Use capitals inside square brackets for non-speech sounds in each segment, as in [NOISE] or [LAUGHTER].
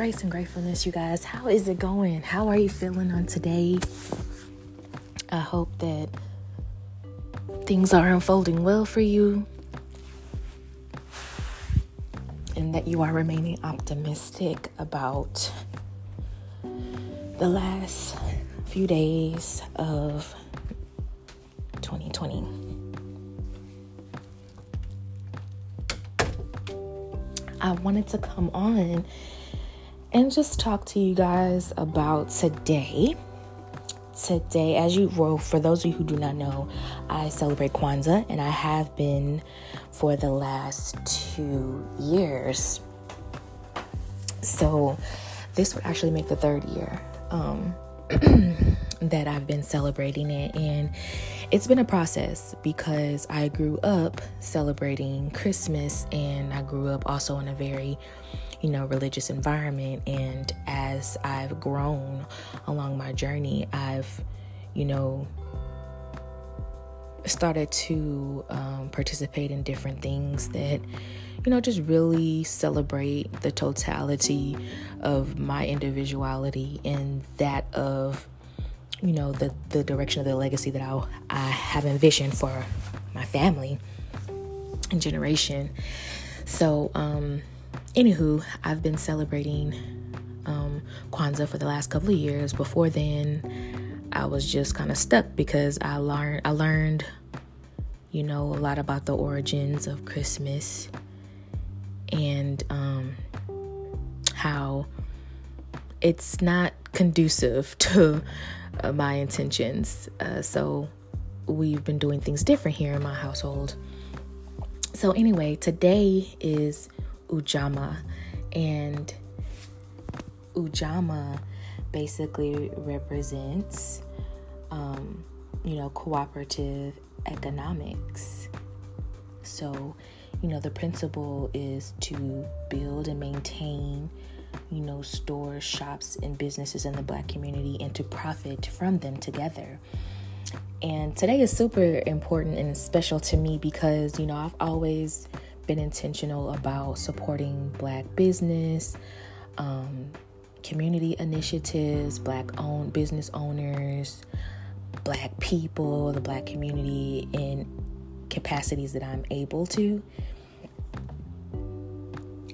grace and gratefulness, you guys. How is it going? How are you feeling on today? I hope that things are unfolding well for you and that you are remaining optimistic about the last few days of 2020. I wanted to come on and just talk to you guys about today. Today, as you well, for those of you who do not know, I celebrate Kwanzaa and I have been for the last two years. So, this would actually make the third year um, [CLEARS THROAT] that I've been celebrating it. And it's been a process because I grew up celebrating Christmas and I grew up also in a very, you know, religious environment. And as I've grown along my journey, I've, you know, started to um, participate in different things that, you know, just really celebrate the totality of my individuality and that of you know the the direction of the legacy that I I have envisioned for my family and generation. So, um, anywho, I've been celebrating um, Kwanzaa for the last couple of years. Before then, I was just kind of stuck because I learned I learned, you know, a lot about the origins of Christmas and um, how it's not conducive [LAUGHS] to uh, my intentions. Uh, so we've been doing things different here in my household. So, anyway, today is Ujamaa, and Ujamaa basically represents, um, you know, cooperative economics. So, you know, the principle is to build and maintain you know, stores, shops, and businesses in the black community and to profit from them together. And today is super important and special to me because, you know, I've always been intentional about supporting black business, um, community initiatives, black owned business owners, black people, the black community in capacities that I'm able to.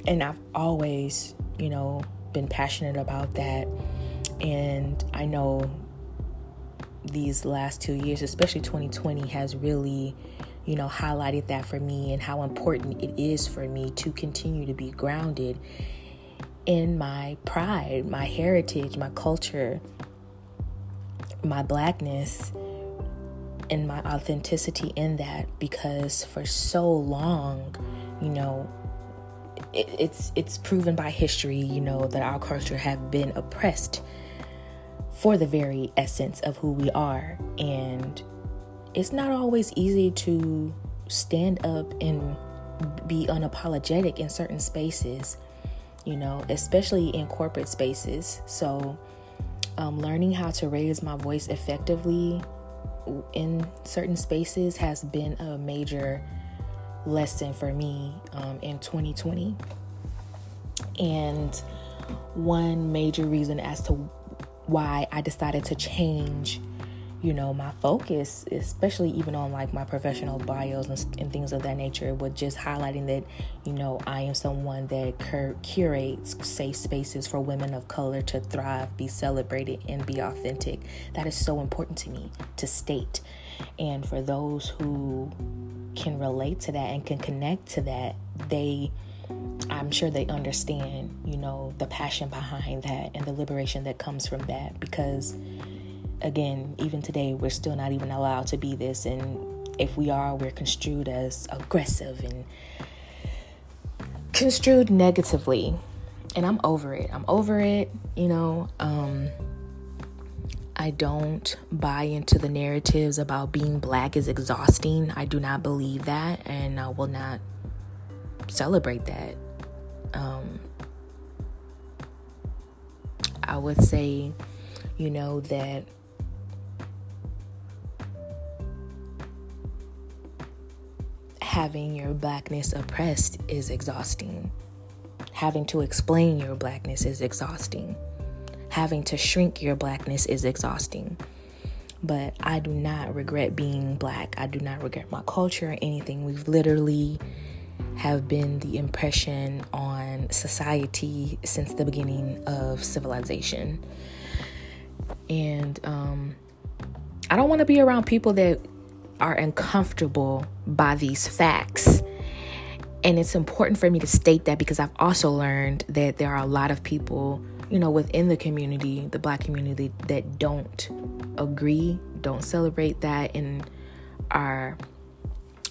And I've always you know, been passionate about that. And I know these last two years, especially 2020, has really, you know, highlighted that for me and how important it is for me to continue to be grounded in my pride, my heritage, my culture, my blackness, and my authenticity in that because for so long, you know, it, it's it's proven by history, you know, that our culture have been oppressed for the very essence of who we are, and it's not always easy to stand up and be unapologetic in certain spaces, you know, especially in corporate spaces. So, um, learning how to raise my voice effectively in certain spaces has been a major lesson for me um, in 2020. And one major reason as to why I decided to change, you know, my focus, especially even on like my professional bios and, and things of that nature, was just highlighting that, you know, I am someone that cur- curates safe spaces for women of color to thrive, be celebrated, and be authentic. That is so important to me to state. And for those who can relate to that and can connect to that, they I'm sure they understand, you know, the passion behind that and the liberation that comes from that because again, even today we're still not even allowed to be this and if we are, we're construed as aggressive and construed negatively. And I'm over it. I'm over it, you know. Um I don't buy into the narratives about being black is exhausting. I do not believe that, and I will not celebrate that. Um, I would say, you know, that having your blackness oppressed is exhausting. Having to explain your blackness is exhausting. Having to shrink your blackness is exhausting. But I do not regret being black. I do not regret my culture or anything. We've literally have been the impression on society since the beginning of civilization. And um, I don't want to be around people that are uncomfortable by these facts. And it's important for me to state that because I've also learned that there are a lot of people, you know, within the community, the black community, that don't agree, don't celebrate that, and are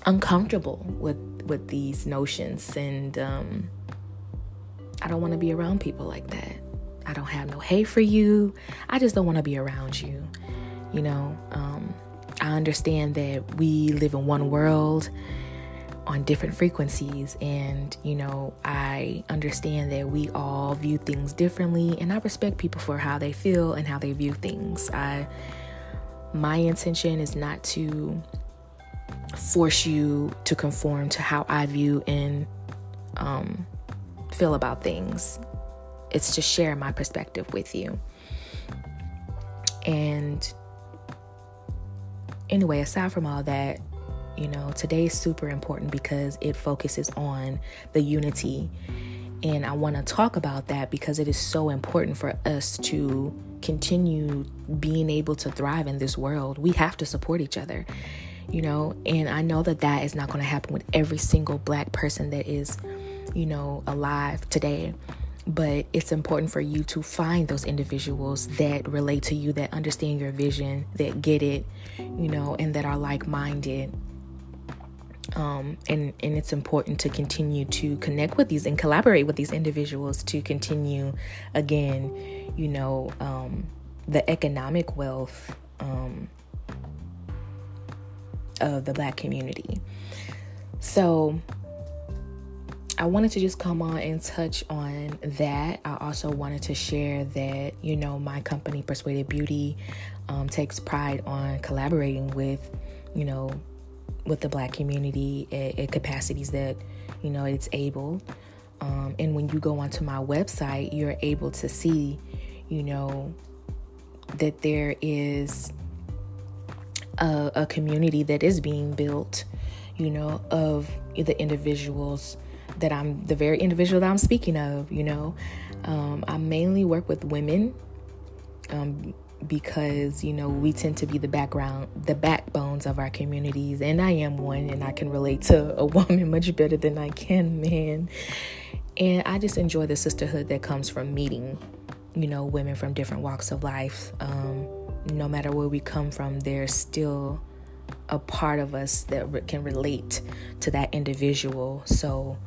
uncomfortable with with these notions and um, I don't want to be around people like that. I don't have no hate for you. I just don't want to be around you. You know, um, I understand that we live in one world on different frequencies, and you know, I understand that we all view things differently, and I respect people for how they feel and how they view things. I, my intention is not to force you to conform to how I view and um, feel about things. It's to share my perspective with you. And anyway, aside from all that, you know, today is super important because it focuses on the unity. And I want to talk about that because it is so important for us to continue being able to thrive in this world. We have to support each other you know, and I know that that is not going to happen with every single black person that is, you know, alive today. But it's important for you to find those individuals that relate to you, that understand your vision, that get it, you know, and that are like minded. Um, and and it's important to continue to connect with these and collaborate with these individuals to continue again you know um, the economic wealth um, of the black community. So I wanted to just come on and touch on that. I also wanted to share that, you know, my company, Persuaded Beauty, um, takes pride on collaborating with, you know, with the black community at, capacities that, you know, it's able. Um, and when you go onto my website, you're able to see, you know, that there is a, a community that is being built, you know, of the individuals that I'm the very individual that I'm speaking of, you know. Um, I mainly work with women um, because, you know, we tend to be the background, the backbones of our communities. And I am one, and I can relate to a [LAUGHS] woman much better than I can, man. And I just enjoy the sisterhood that comes from meeting, you know, women from different walks of life. Um, no matter where we come from, there's still a part of us that re- can relate to that individual. So,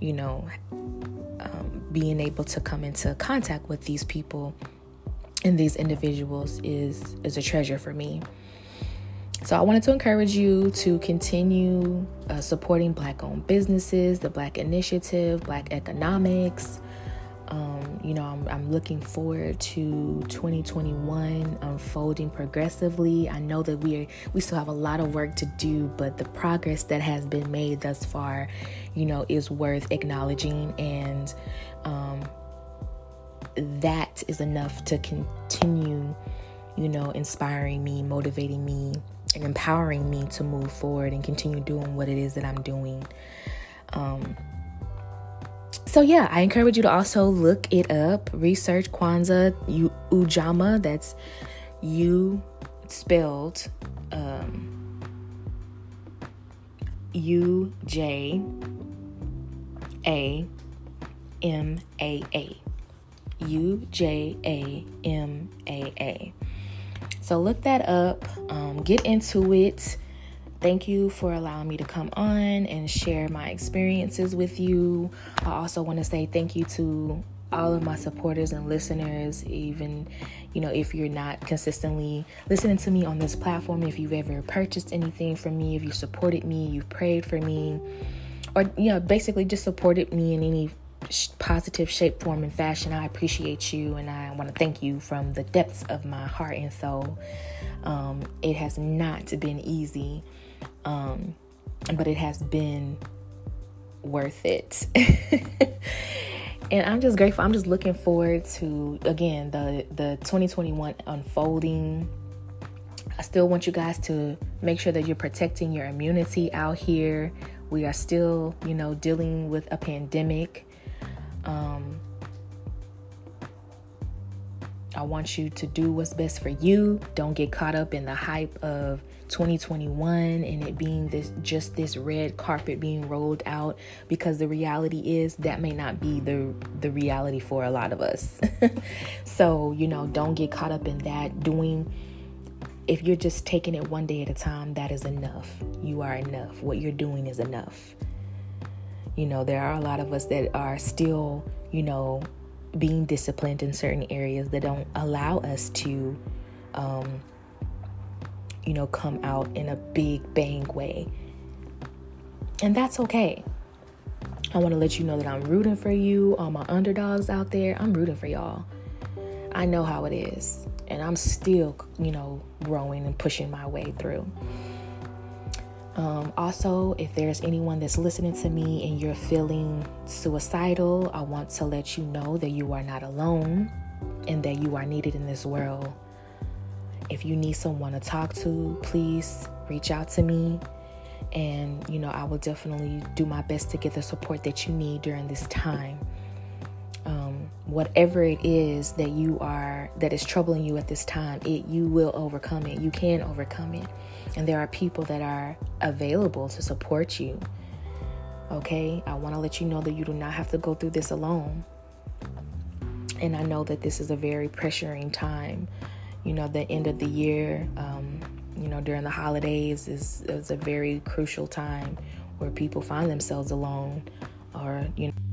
you know, um, being able to come into contact with these people and these individuals is is a treasure for me. So I wanted to encourage you to continue uh, supporting Black-owned businesses, the Black Initiative, Black Economics. Um, you know, I'm, I'm, looking forward to 2021 unfolding progressively. I know that we are, we still have a lot of work to do, but the progress that has been made thus far, you know, is worth acknowledging, and um, that is enough to continue, you know, inspiring me, motivating me, and empowering me to move forward and continue doing what it is that I'm doing. Um, so yeah, I encourage you to also look it up, research Kwanzaa U- Ujamaa. That's U spelled um, U J A M A A. U J A M A A. So look that up, um, get into it. Thank you for allowing me to come on and share my experiences with you. I also want to say thank you to all of my supporters and listeners, even you know, if you're not consistently listening to me on this platform, if you've ever purchased anything from me, if you supported me, you've prayed for me, or you know, basically just supported me in any positive shape, form, and fashion. I appreciate you and I want to thank you from the depths of my heart and soul. Um, it has not been easy um, but it has been worth it. [LAUGHS] and I'm just grateful. I'm just looking forward to again the the 2021 unfolding. I still want you guys to make sure that you're protecting your immunity out here. We are still, you know, dealing with a pandemic. Um, I want you to do what's best for you. Don't get caught up in the hype of 2021 and it being this just this red carpet being rolled out because the reality is that may not be the the reality for a lot of us. [LAUGHS] so, you know, don't get caught up in that doing if you're just taking it one day at a time, that is enough. You are enough. What you're doing is enough. You know, there are a lot of us that are still, you know, being disciplined in certain areas that don't allow us to um, you know, come out in a big bang way. And that's okay. I want to let you know that I'm rooting for you, all my underdogs out there. I'm rooting for y'all. I know how it is. And I'm still, you know, growing and pushing my way through. Um, also, if there's anyone that's listening to me and you're feeling suicidal, I want to let you know that you are not alone and that you are needed in this world. If you need someone to talk to, please reach out to me. And, you know, I will definitely do my best to get the support that you need during this time. Whatever it is that you are, that is troubling you at this time, it you will overcome it. You can overcome it. And there are people that are available to support you. Okay? I want to let you know that you do not have to go through this alone. And I know that this is a very pressuring time you know, the end of the year, um, you know, during the holidays is, is a very crucial time where people find themselves alone or, you know.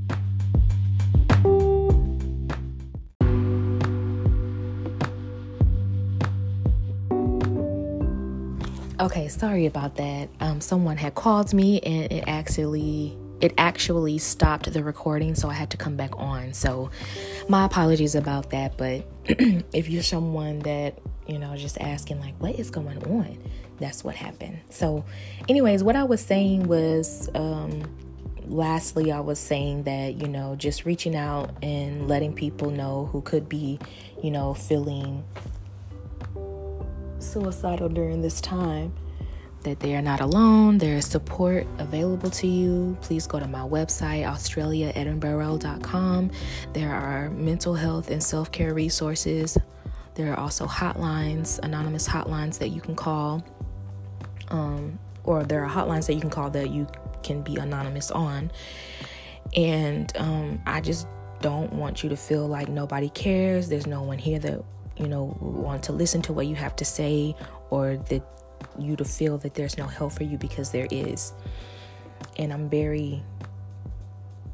Okay, sorry about that. Um, someone had called me and it actually it actually stopped the recording, so I had to come back on. So, my apologies about that. But [CLEARS THROAT] if you're someone that, you know, just asking, like, what is going on? That's what happened. So, anyways, what I was saying was, um, lastly, I was saying that, you know, just reaching out and letting people know who could be, you know, feeling suicidal during this time that they are not alone. There is support available to you. Please go to my website, australiaedinborough.com. There are mental health and self care resources. There are also hotlines, anonymous hotlines that you can call. Um, or there are hotlines that you can call that you can be anonymous on. And um, I just don't want you to feel like nobody cares. There's no one here that, you know, want to listen to what you have to say or that you to feel that there's no help for you because there is. And I'm very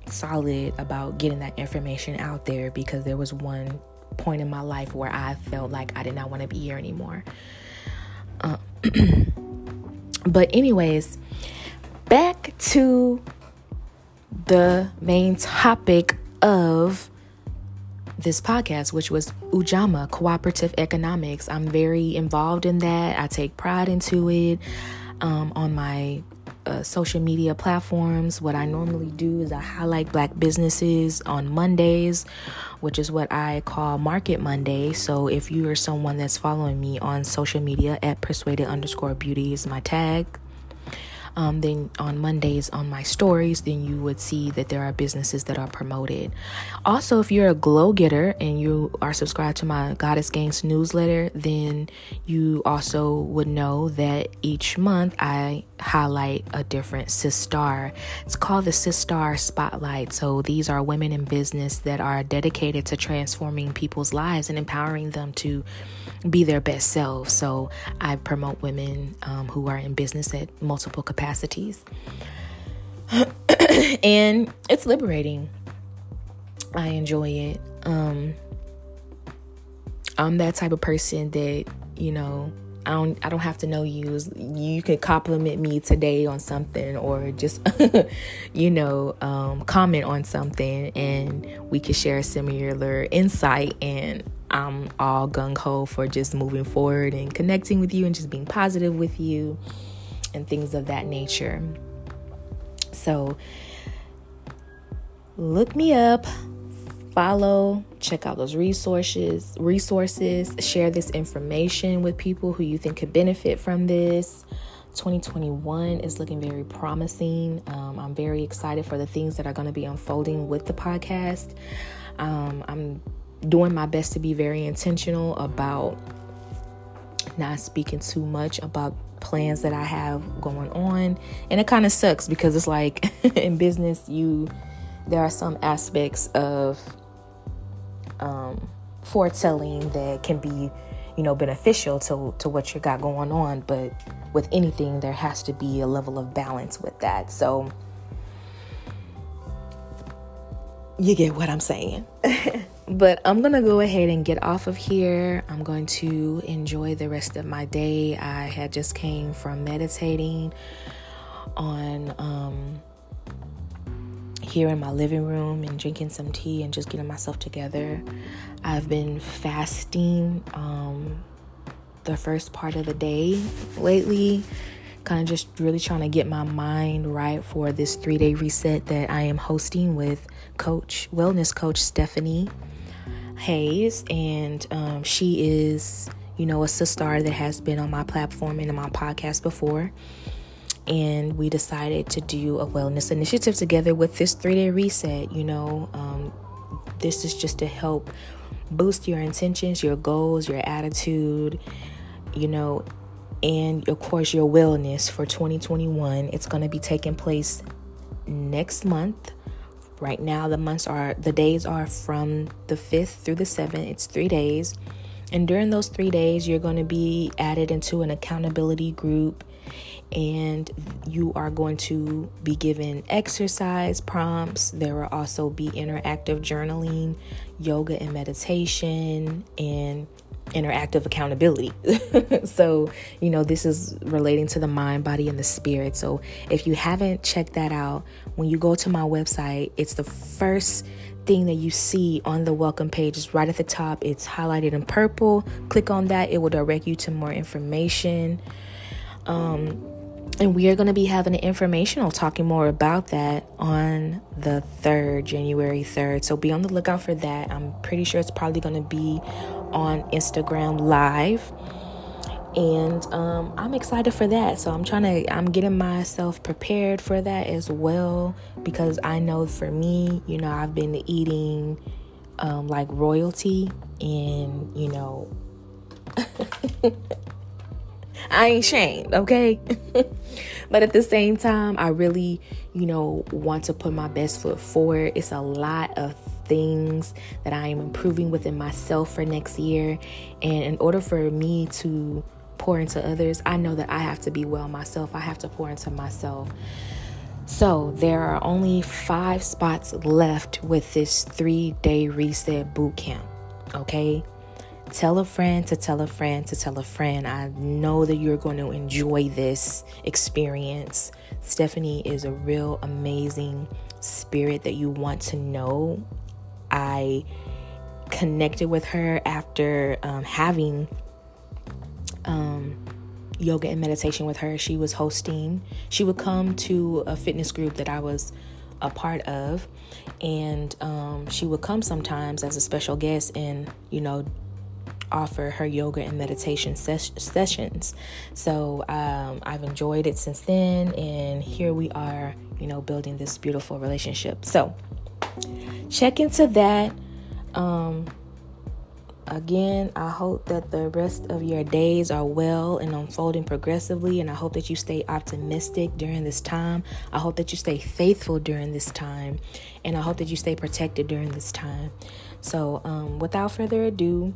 solid about getting that information out there because there was one point in my life where I felt like I did not want to be here anymore. Uh, [CLEARS THROAT] but, anyways, back to the main topic of this podcast, which was Ujamaa Cooperative Economics. I'm very involved in that. I take pride into it um, on my uh, social media platforms. What I normally do is I highlight black businesses on Mondays, which is what I call Market Monday. So if you are someone that's following me on social media at persuaded underscore beauty is my tag um, then on Mondays on my stories, then you would see that there are businesses that are promoted. Also, if you're a glow getter and you are subscribed to my Goddess Gangs newsletter, then you also would know that each month I highlight a different Sistar. It's called the Sistar Spotlight. So these are women in business that are dedicated to transforming people's lives and empowering them to be their best selves. So I promote women um, who are in business at multiple capacities. [CLEARS THROAT] and it's liberating. I enjoy it. Um, I'm that type of person that, you know, I don't I don't have to know you. You can compliment me today on something or just [LAUGHS] you know, um, comment on something and we could share a similar insight and I'm all gung ho for just moving forward and connecting with you and just being positive with you and things of that nature. So look me up, follow, check out those resources, resources, share this information with people who you think could benefit from this. 2021 is looking very promising. Um, I'm very excited for the things that are going to be unfolding with the podcast. Um, I'm doing my best to be very intentional about not speaking too much about plans that I have going on. And it kind of sucks because it's like [LAUGHS] in business, you there are some aspects of um, foretelling that can be, you know, beneficial to to what you got going on. But with anything, there has to be a level of balance with that. So you get what I'm saying. [LAUGHS] but I'm going to go ahead and get off of here. I'm going to enjoy the rest of my day. I had just came from meditating on um, here in my living room and drinking some tea and just getting myself together. I've been fasting um, the first part of the day lately, kind of just really trying to get my mind right for this three day reset that I am hosting with coach, wellness coach Stephanie. Hayes, and um, she is, you know, a sister that has been on my platform and in my podcast before. And we decided to do a wellness initiative together with this three day reset. You know, um, this is just to help boost your intentions, your goals, your attitude, you know, and of course, your wellness for 2021. It's going to be taking place next month Right now, the months are, the days are from the 5th through the 7th. It's three days. And during those three days, you're going to be added into an accountability group and you are going to be given exercise prompts. There will also be interactive journaling, yoga and meditation, and interactive accountability. [LAUGHS] so, you know, this is relating to the mind, body, and the spirit. So, if you haven't checked that out, when you go to my website, it's the first thing that you see on the welcome page is right at the top. It's highlighted in purple. Click on that, it will direct you to more information. Um, and we are going to be having an informational talking more about that on the 3rd, January 3rd. So be on the lookout for that. I'm pretty sure it's probably going to be on Instagram Live. And um, I'm excited for that. So I'm trying to, I'm getting myself prepared for that as well because I know for me, you know, I've been eating um, like royalty and, you know, [LAUGHS] I ain't shamed, okay? [LAUGHS] but at the same time, I really, you know, want to put my best foot forward. It's a lot of things that I am improving within myself for next year. And in order for me to pour into others, I know that I have to be well myself. I have to pour into myself. So, there are only five spots left with this three day reset boot camp. Okay. Tell a friend to tell a friend to tell a friend. I know that you're going to enjoy this experience. Stephanie is a real amazing spirit that you want to know. I connected with her after um, having um, yoga and meditation with her. She was hosting, she would come to a fitness group that I was a part of and um, she would come sometimes as a special guest and you know offer her yoga and meditation ses- sessions. So um, I've enjoyed it since then, and here we are, you know, building this beautiful relationship. So check into that. Um, again, I hope that the rest of your days are well and unfolding progressively, and I hope that you stay optimistic during this time. I hope that you stay faithful during this time, and I hope that you stay protected during this time. So, um, without further ado,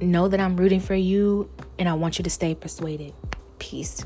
know that I'm rooting for you and I want you to stay persuaded. Peace.